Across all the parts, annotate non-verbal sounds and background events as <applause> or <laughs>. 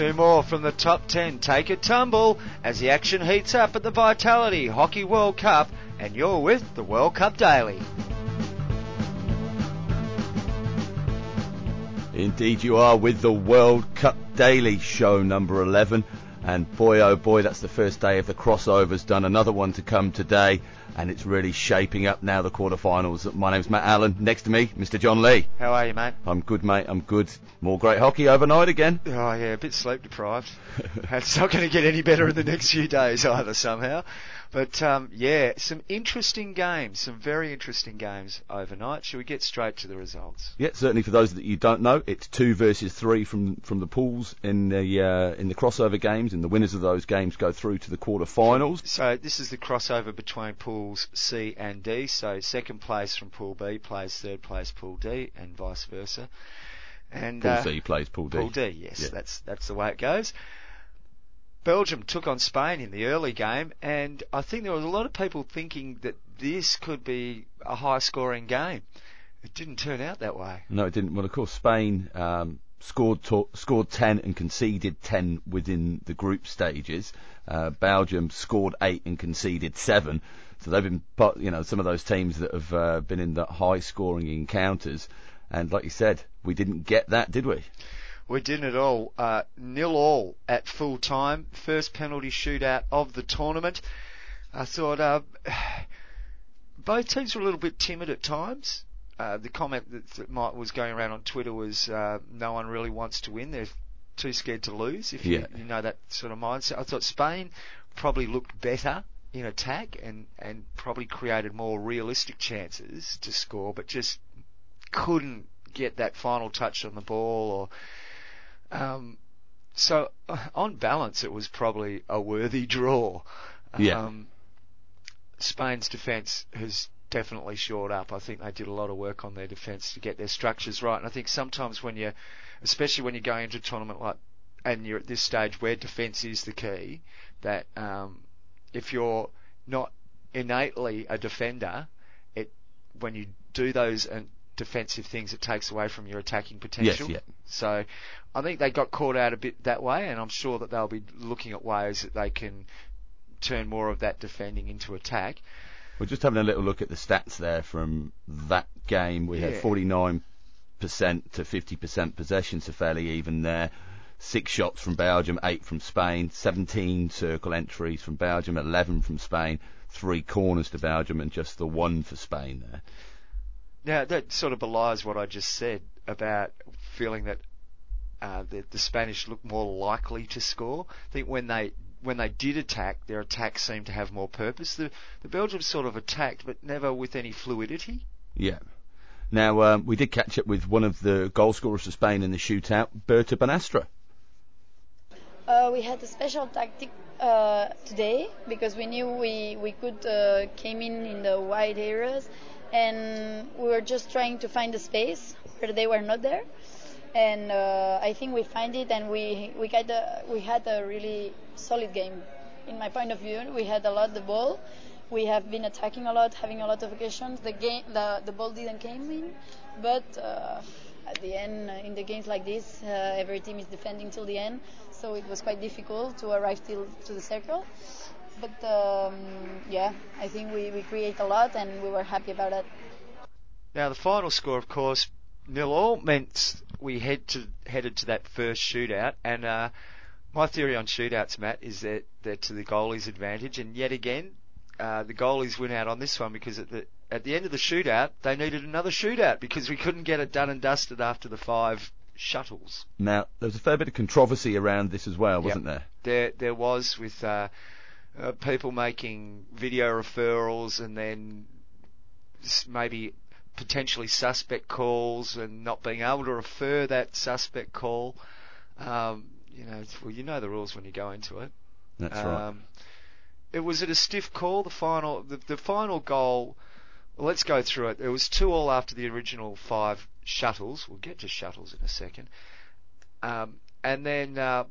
Two more from the top 10 take a tumble as the action heats up at the Vitality Hockey World Cup, and you're with the World Cup Daily. Indeed, you are with the World Cup Daily show number 11. And boy, oh boy, that's the first day of the crossovers. Done another one to come today, and it's really shaping up now. The quarterfinals. My name's Matt Allen. Next to me, Mr. John Lee. How are you, mate? I'm good, mate. I'm good. More great hockey overnight again. Oh yeah, a bit sleep deprived. it's <laughs> not going to get any better in the next few days either somehow. But um, yeah, some interesting games, some very interesting games overnight. Shall we get straight to the results? Yeah, certainly. For those that you don't know, it's two versus three from from the pools in the uh, in the crossover games, and the winners of those games go through to the quarterfinals. So this is the crossover between pools C and D. So second place from Pool B plays third place Pool D, and vice versa. And Pool uh, C plays Pool D. Pool D, yes, Yeah. that's that's the way it goes. Belgium took on Spain in the early game, and I think there was a lot of people thinking that this could be a high-scoring game. It didn't turn out that way. No, it didn't. Well, of course, Spain um, scored to- scored ten and conceded ten within the group stages. Uh, Belgium scored eight and conceded seven. So they've been, you know, some of those teams that have uh, been in the high-scoring encounters. And like you said, we didn't get that, did we? We didn't at all. Uh, nil all at full time. First penalty shootout of the tournament. I thought uh, <sighs> both teams were a little bit timid at times. Uh, the comment that, that might, was going around on Twitter was uh, no one really wants to win. They're too scared to lose. If you, Yeah. you know that sort of mindset, I thought Spain probably looked better in attack and and probably created more realistic chances to score, but just couldn't get that final touch on the ball or um, so <laughs> on balance, it was probably a worthy draw. Yeah. Um, Spain's defence has definitely shored up. I think they did a lot of work on their defence to get their structures right. And I think sometimes when you, especially when you're going into a tournament like, and you're at this stage where defence is the key, that um, if you're not innately a defender, it when you do those uh, defensive things, it takes away from your attacking potential. Yes, yeah. So I think they got caught out a bit that way, and I'm sure that they'll be looking at ways that they can turn more of that defending into attack. We're just having a little look at the stats there from that game. We had 49% to 50% possession, so fairly even there. Six shots from Belgium, eight from Spain, 17 circle entries from Belgium, 11 from Spain, three corners to Belgium, and just the one for Spain there. Now that sort of belies what I just said about feeling that uh, the, the Spanish looked more likely to score. I think when they when they did attack, their attacks seemed to have more purpose. The the Belgians sort of attacked, but never with any fluidity. Yeah. Now, um, we did catch up with one of the goal scorers for Spain in the shootout, Berta Bonastre. Uh, we had a special tactic uh, today because we knew we, we could uh, came in in the wide areas and we were just trying to find the space where they were not there. And uh, I think we find it and we we got a, we had a really solid game. In my point of view we had a lot the ball. We have been attacking a lot having a lot of occasions. The game the, the ball didn't came in. But uh, at the end uh, in the games like this uh, every team is defending till the end. So it was quite difficult to arrive till to the circle but um, yeah I think we, we create a lot and we were happy about it Now the final score, of course, nil all meant we head to headed to that first shootout, and uh, my theory on shootouts, Matt, is that they're to the goalie's advantage, and yet again, uh, the goalies win out on this one because at the at the end of the shootout, they needed another shootout because we couldn't get it done and dusted after the five shuttles. Now, there was a fair bit of controversy around this as well, wasn't there? There there was with uh, uh, people making video referrals and then maybe potentially suspect calls and not being able to refer that suspect call. Um, you know, well, you know the rules when you go into it. That's right. Um, it was it a stiff call. The final, the, the final goal. Well, let's go through it. It was two all after the original five shuttles. We'll get to shuttles in a second. Um, and then uh,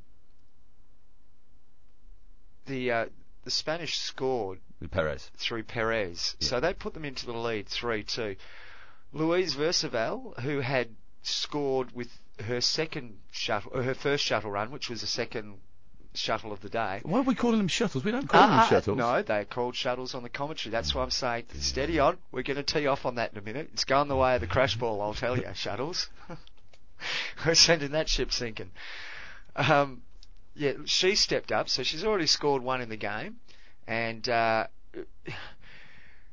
the uh, the Spanish scored With Perez. through Perez, Yeah. so they put them into the lead three two. Louise Versavel, who had scored with her second shuttle, uh, her first shuttle run, which was the second shuttle of the day. Why are we calling them shuttles? We don't call Uh, them uh, shuttles. No, they're called shuttles on the commentary. That's why I'm saying steady on. We're going to tee off on that in a minute. It's going the way of the crash ball, I'll tell you, <laughs> shuttles. <laughs> We're sending that ship sinking. Um, yeah, she stepped up, so she's already scored one in the game, and uh,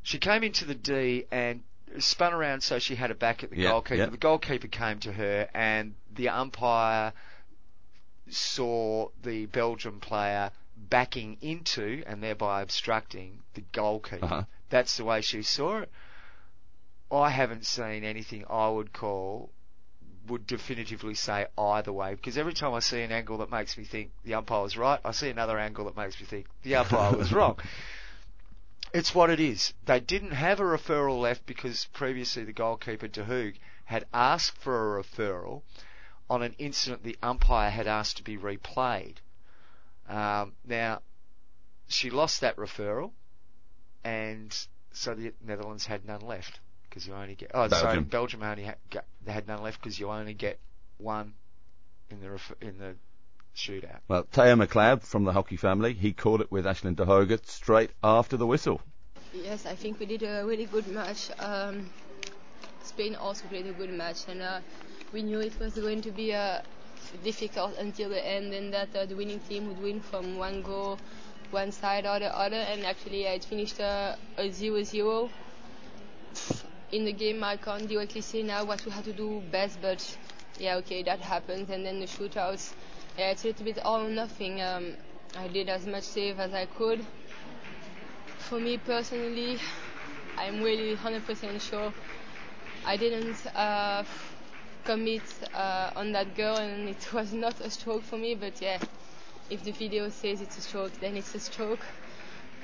she came into the D and spun around so she had it back at the Yeah, goalkeeper. yeah. The goalkeeper came to her, and the umpire saw the Belgium player backing into and thereby obstructing the goalkeeper. Uh-huh. That's the way she saw it. I haven't seen anything I would call would definitively say either way because every time I see an angle that makes me think the umpire was right, I see another angle that makes me think the umpire was <laughs> wrong. It's what it is. They didn't have a referral left because previously the goalkeeper D'Hooghe had asked for a referral on an incident the umpire had asked to be replayed. Um, now, she lost that referral, and so the Netherlands had none left because you only get. Oh, sorry, Belgium. Belgium only had, got, they had none left because you only get one in the refer, in the shootout. Well, Teo McLeod from the hockey family, he called it with Aisling De Hoogert straight after the whistle. Yes, I think we did a really good match. Um, Spain also played a good match, and uh, we knew it was going to be uh, difficult until the end, and that uh, the winning team would win from one goal, one side or the other. And actually, uh, it finished uh, a 0-0. In the game, I can't directly say now what we had to do best, but yeah, okay, that happens. And then the shootouts, yeah, it's a little bit all or nothing. Um, I did as much save as I could for me personally, I'm really 100% sure I didn't uh, commit uh, on that girl, and it <laughs> was not a stroke for me. But yeah, if the video says it's a stroke, then it's a stroke.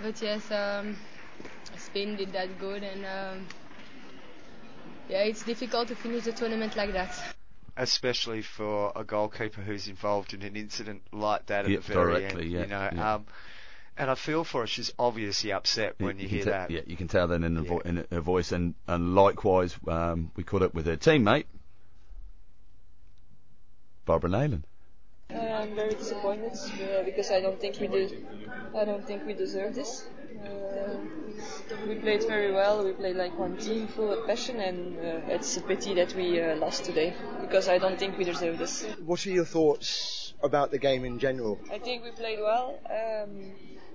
But yes, um, Spain did that good, and um, yeah, it's difficult to finish the tournament like that. especially for a goalkeeper who's involved in an incident like that at Yeah, the very directly, end. yeah, you know, yeah. um, and I feel for her. She's obviously upset when you, can hear te- that. Yeah, you can tell then in her, vo- Yeah. in her voice, and, and likewise, um, we caught up with her teammate, Barbara Nelen. Uh, I'm very disappointed uh, because I don't think we did. I don't think we deserve this. Uh, we played very well. We played like one team, full of passion, and uh, it's a pity that we uh, lost today because I don't think we deserve this. What are your thoughts about the game in general? I think we played well. Um,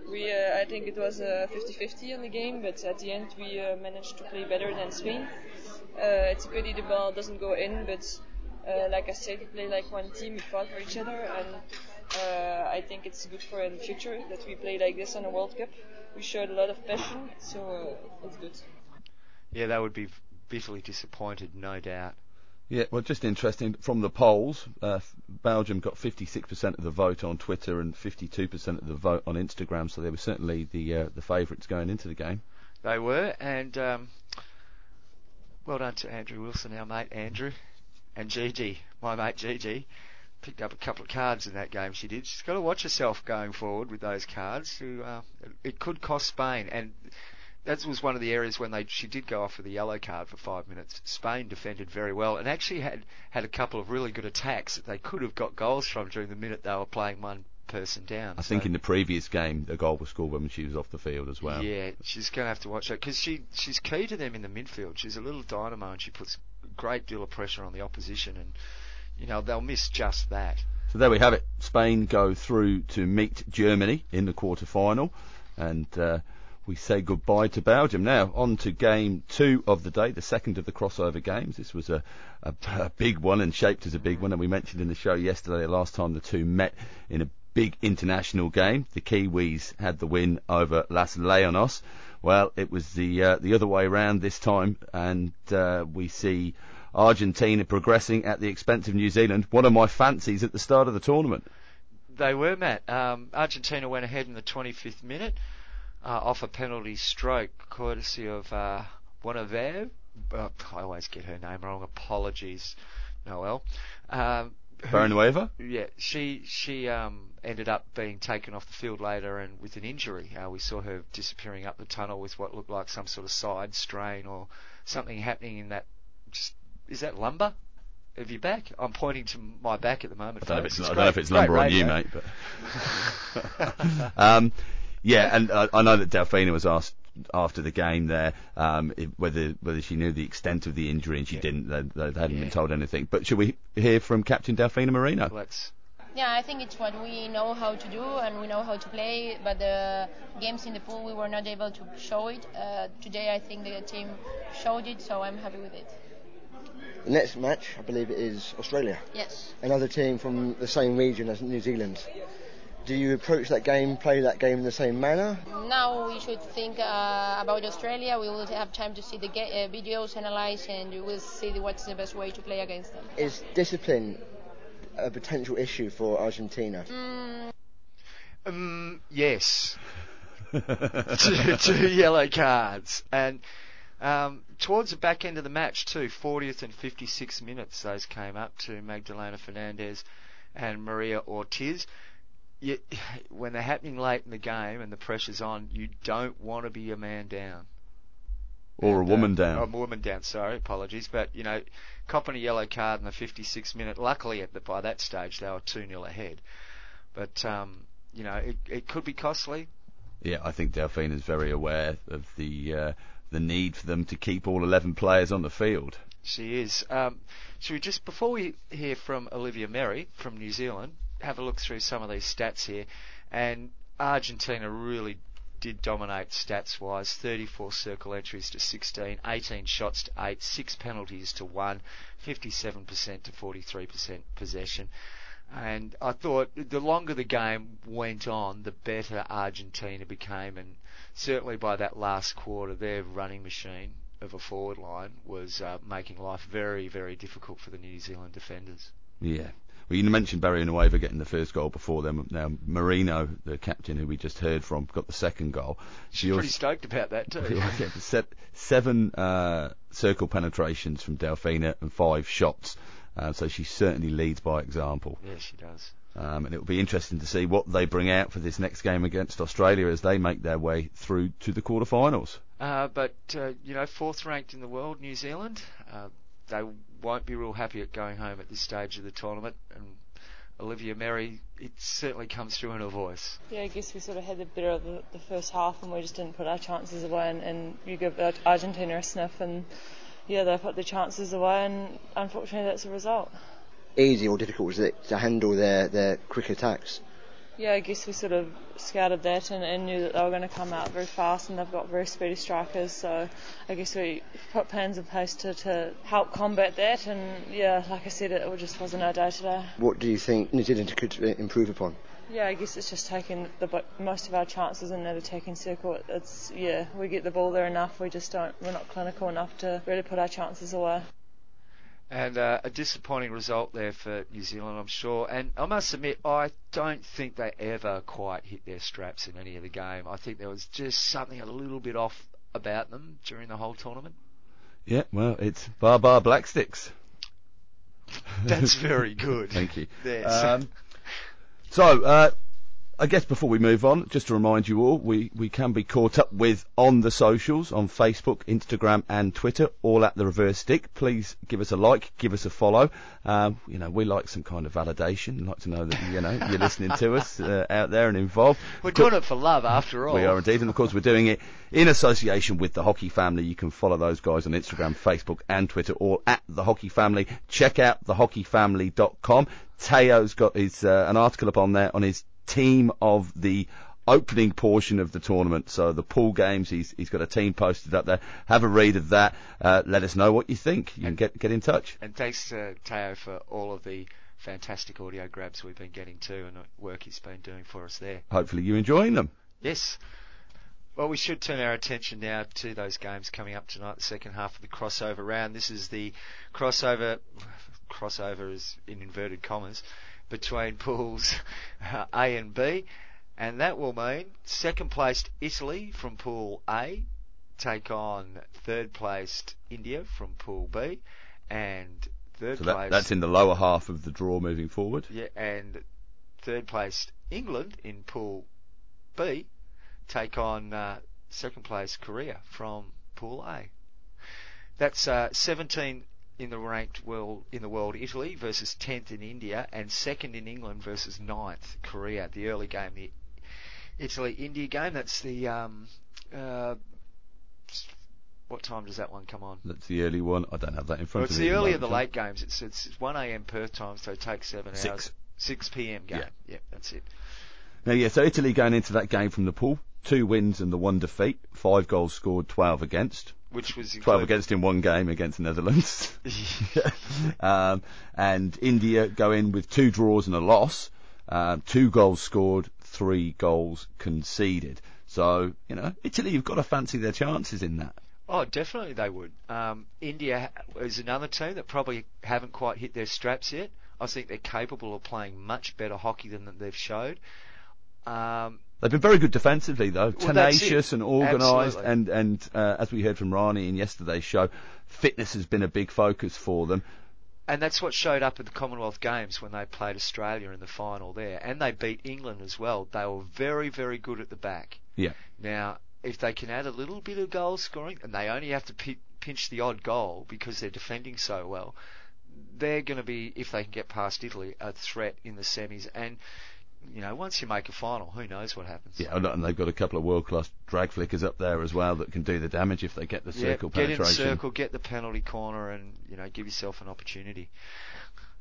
we, uh, I think it was uh, 50-50 on the game, but at the end we uh, managed to play better than Spain. Uh, it's a pity the ball doesn't go in, but uh, like I said, we play like one team. We fought for each other, and uh, I think it's good for in the future that we play like this on a World Cup. We showed a lot of passion, so uh, it's good. Yeah, they would be bitterly disappointed, no doubt. Yeah, well, just interesting from the polls, uh, Belgium got 56% of the vote on Twitter and 52% of the vote on Instagram, so they were certainly the uh, the favourites going into the game. They were, and um, well done to Andrew Wilson, our mate Andrew, and Gigi, my mate Gigi. Picked up a couple of cards in that game. She did. She's got to watch herself going forward with those cards. To, uh, it, could cost Spain, and that was one of the areas when they she did go off with a yellow card for five minutes. Spain defended very well and actually had had a couple of really good attacks that they could have got goals from during the minute they were playing one person down. I think in the previous game, a goal was scored when she was off the field as well. yeah, she's going to have to watch that because she she's key to them in the midfield. She's a little dynamo and she puts a great deal of pressure on the opposition, and you know they'll miss just that. So there we have it. Spain go through to meet Germany in the quarter final, and uh, we say goodbye to Belgium. Now on to game two of the day, the second of the crossover games. This was a, a, a big one and shaped as a big one, and we mentioned in the show yesterday the last time the two met in a big international game. The Kiwis had the win over Las Leonas. Well, it was the uh, the other way around this time, and uh, we see Argentina progressing at the expense of New Zealand. One of my fancies at the start of the tournament. They were, Matt. Um, Argentina went ahead in the 25th minute uh, off a penalty stroke, courtesy of uh, Bonavev. Uh, I always get her name wrong. Apologies, Noel. Um, Yeah, she she um, ended up being taken off the field later and with an injury. Uh, we saw her disappearing up the tunnel with what looked like some sort of side strain or something happening in that. Just is that lumbar? of your back. I'm pointing to my back at the moment. I don't, know if it's, I It's don't know if it's number great on you, mate. But <laughs> um, yeah, and uh, I know that Delfina was asked after the game there um, if, whether whether she knew the extent of the injury, and she Yeah. didn't. They, they hadn't Yeah. been told anything. But should we hear from Captain Delfina Merino? Let's. Yeah, I think it's what we know how to do and we know how to play. But the games in the pool, we were not able to show it. Uh, today, I think the team showed it, so I'm happy with it. The next match, I believe it is Australia, Yes. another team from the same region as New Zealand. Do you approach that game, play that game in the same manner? Now we should think uh, about Australia. We will have time to see the ga- uh, videos, analyze, and we will see what's the best way to play against them. Is discipline a potential issue for Argentina? Mm, Um, yes. <laughs> two, two yellow cards. And um, towards the back end of the match, too, 40th and 56th minutes, those came up to Magdalena Fernandez and Maria Ortiz. You, <sighs> when they're happening late in the game and the pressure's on, you don't want to be a man down. Or a woman uh, down? A woman down, sorry, apologies. But, you know, copping a yellow card in the 56th minute, luckily at the, by that stage they were 2 0 ahead. But, um, you know, it, it could be costly. Yeah, I think Delphine is very aware of the uh, the need for them to keep all 11 players on the field. She is. Um, should we just, before we hear from Olivia Merry from New Zealand, have a look through some of these stats here? And Argentina really did dominate stats wise 34 circle entries to 16, 18 shots to 8, 6 penalties to 1, 57% to 43% possession. And I thought the longer the game went on, the better Argentina became, and certainly by that last quarter, their running machine of a forward line was uh, making life very, very difficult for the New Zealand defenders. Yeah. Well, you mentioned Barrionuevo getting the first goal before them. Now, Merino, the captain who we just heard from, got the second goal. She She's pretty stoked about that too. <laughs> Seven uh, circle penetrations from Delfina and five shots. Uh, so she certainly leads by example. yeah, she does. Um, and it will be interesting to see what they bring out for this next game against Australia as they make their way through to the quarterfinals. Uh, but uh, you know, fourth ranked in the world, New Zealand. Uh, they won't be real happy at going home at this stage of the tournament. And Olivia Merry, it certainly comes through in her voice. Yeah, I guess we sort of had the better of the, the first half and we just didn't put our chances away and, and you give Argentina a sniff and yeah, they put their chances away and unfortunately that's the result. Easy or difficult was it to handle their, their quick attacks? Yeah, I guess we sort of scouted that and, and knew that they were going to come out very fast and they've got very speedy strikers. So I guess we put plans in place to, to help combat that. And yeah, like I said, it just wasn't our day today. What do you think New Zealand could uh, improve upon? Yeah, I guess it's just taking the most of our chances in that attacking circle. It's yeah, we get the ball there enough. We just don't. We're not clinical enough to really put our chances away. And uh, a disappointing result there for New Zealand, I'm sure. And I must admit, I don't think they ever quite hit their straps in any of the game. I think there was just something a little bit off about them during the whole tournament. Yeah, well, it's Bar Bar Blacksticks. That's very <laughs> good. Thank you. Um, <laughs> so, uh, I guess before we move on, just to remind you all, we, we can be caught up with on the socials, on Facebook, Instagram and Twitter, all at the reverse stick. Please give us a like, give us a follow. Um, you know, we like some kind of validation, like to know that, you know, you're listening to us uh, out there and involved. We're doing it for love, after all. We are indeed, and of course we're doing it in association with the Hockey Family. You can follow those guys on Instagram, Facebook, and Twitter, all at the Hockey Family. Check out thehockeyfamily.com. Teo's got his uh, an article up on there on his team of the opening portion of the tournament. So the pool games, he's he's got a team posted up there. Have a read of that. Uh, let us know what you think. You can get get in touch. And thanks to Teo for all of the fantastic audio grabs we've been getting too and the work he's been doing for us there. Hopefully you're enjoying them. Yes. Well, we should turn our attention now to those games coming up tonight, the second half of the crossover round. This is the crossover, crossover is in inverted commas, between pools <laughs> A and B, and that will mean second placed Italy from pool A take on third placed India from pool B, and third So that, place that's in the lower half of the draw moving forward. yeah, and third placed England in Pool B take on uh, second place Korea from Pool A. That's uh, 17 in the ranked world in the world Italy versus 10th in India and second in England versus 9th Korea. The early game, the Italy India game. That's the um, uh, what time does that one come on? That's the early one. I don't have that in front Well, of it's me. the at early or the late games. It's it's 1 a.m. Perth time, so it takes seven Six. hours. 6 p.m. game. Yeah. Yep, that's it. Now, yeah, so Italy going into that game from the pool, two wins and the one defeat, five goals scored, 12 against. Which was 12 against in one game against the Netherlands. <laughs> <laughs> um, and India go in with two draws and a loss, um, two goals scored, three goals conceded. So, you know, Italy, you've got to fancy their chances in that. Oh, definitely they would. Um, India is another team that probably haven't quite hit their straps yet. I think they're capable of playing much better hockey than they've showed. Um, They've been very good defensively, though, Well, tenacious and organised, and and uh, as we heard from Rani in yesterday's show, fitness has been a big focus for them. and that's what showed up at the Commonwealth Games when they played Australia in the final there. And they beat England as well. They were very, very good at the back. Yeah. Now, if they can add a little bit of goal scoring, and they only have to pi- pinch the odd goal because they're defending so well, they're going to be, if they can get past Italy, a threat in the semis. And, you know, once you make a final, who knows what happens? Yeah, and they've got a couple of world-class drag flickers up there as well that can do the damage if they get the Yeah, circle get in the circle, get the penalty corner, and you know give yourself an opportunity.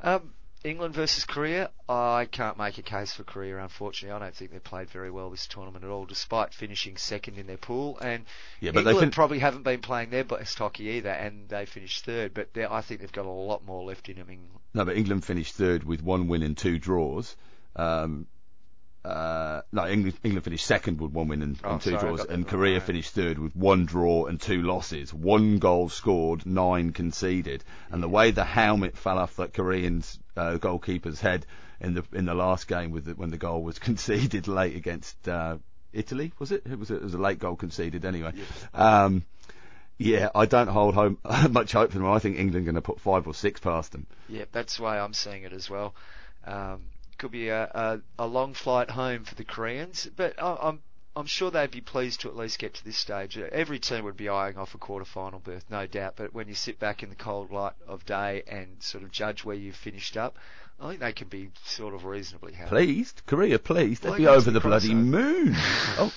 Um, England versus Korea, I can't make a case for Korea. Unfortunately, I don't think they played very well this tournament at all, despite finishing second in their pool. And Yeah, but they England fin- probably haven't been playing their best hockey either, and they finished third. But I think they've got a lot more left in them. England. No, but England finished third with one win and two draws. Um, uh, no, England, England finished second with one win and, Oh, and two sorry, draws, and Korea right. finished third with one draw and two losses. One goal scored, nine conceded, and the way the helmet fell off that Korean's uh, goalkeeper's head in the in the last game with the, when the goal was <laughs> conceded late against uh, Italy, was it? It was a, it was a late goal conceded anyway. Um, yeah, I don't hold home, <laughs> much hope for them. I think England going to put five or six past them. Yeah, that's the way I'm seeing it as well. Um, could be a, a, a long flight home for the Koreans, but I, I'm I'm sure they'd be pleased to at least get to this stage. Every team would be eyeing off a quarter-final berth, no doubt. But when you sit back in the cold light of day and sort of judge where you've finished up, I think they can be sort of reasonably happy. Pleased, Korea pleased. They'd Well, be over the bloody moon. <laughs> oh,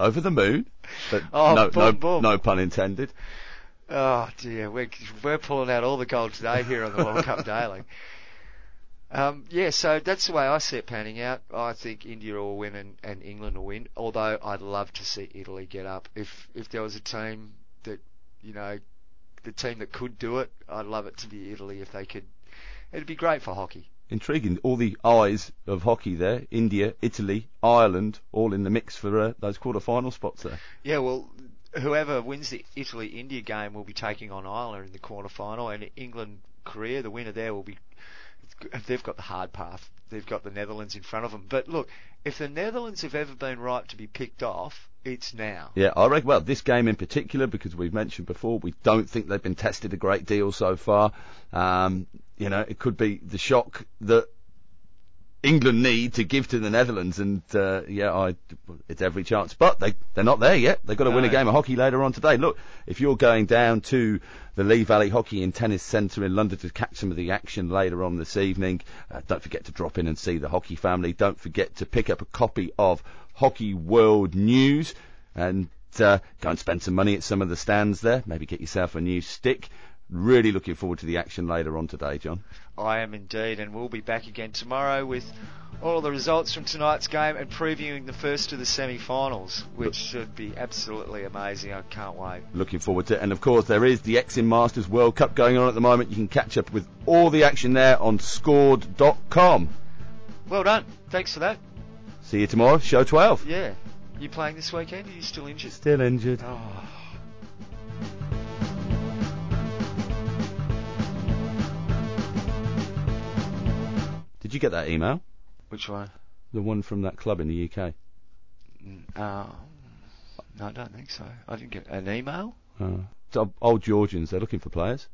over the moon. But Oh, no, no, boom, boom. no pun intended. Oh dear, we're we're pulling out all the gold today here on the World Cup <laughs> Daily. Um, yeah, so that's the way I see it panning out. I think India will win and, and England will win. Although I'd love to see Italy get up. If if there was a team that you know, the team that could do it, I'd love it to be Italy if they could. It'd be great for hockey. Intriguing. All the eyes of hockey there. India, Italy, Ireland, all in the mix for uh, those quarter-final spots there. Yeah, well, whoever wins the Italy-India game will be taking on Ireland in the quarter-final, and England-Korea, the winner there will be. They've got the hard path. They've got the Netherlands in front of them. But look, if the Netherlands have ever been right to be picked off, it's now. Yeah, I reckon. Well, this game in particular, because we've mentioned before, we don't think they've been tested a great deal so far. Um, you know, it could be the shock that England need to give to the Netherlands, and uh, yeah, I, it's every chance. But they they're not there yet. They've got to win a game of hockey later on today. Look, if you're going down to the Lee Valley Hockey and Tennis Centre in London to catch some of the action later on this evening, uh, don't forget to drop in and see the hockey family. Don't forget to pick up a copy of Hockey World News and uh, go and spend some money at some of the stands there. Maybe get yourself a new stick. Really looking forward to the action later on today, John. I am indeed, and we'll be back again tomorrow with all the results from tonight's game and previewing the first of the semi-finals, which should be absolutely amazing. I can't wait. Looking forward to it. And of course, there is the Exim Masters World Cup going on at the moment. You can catch up with all the action there on scored.com. Well done. Thanks for that. See you tomorrow, show 12. Yeah. You playing this weekend? Are you still injured? Still injured. Oh. Did you get that email? Which one? The one from that club in the UK? Mm, Uh, no, I don't think so. I didn't get an email. Uh, old- old Georgians, they're looking for players.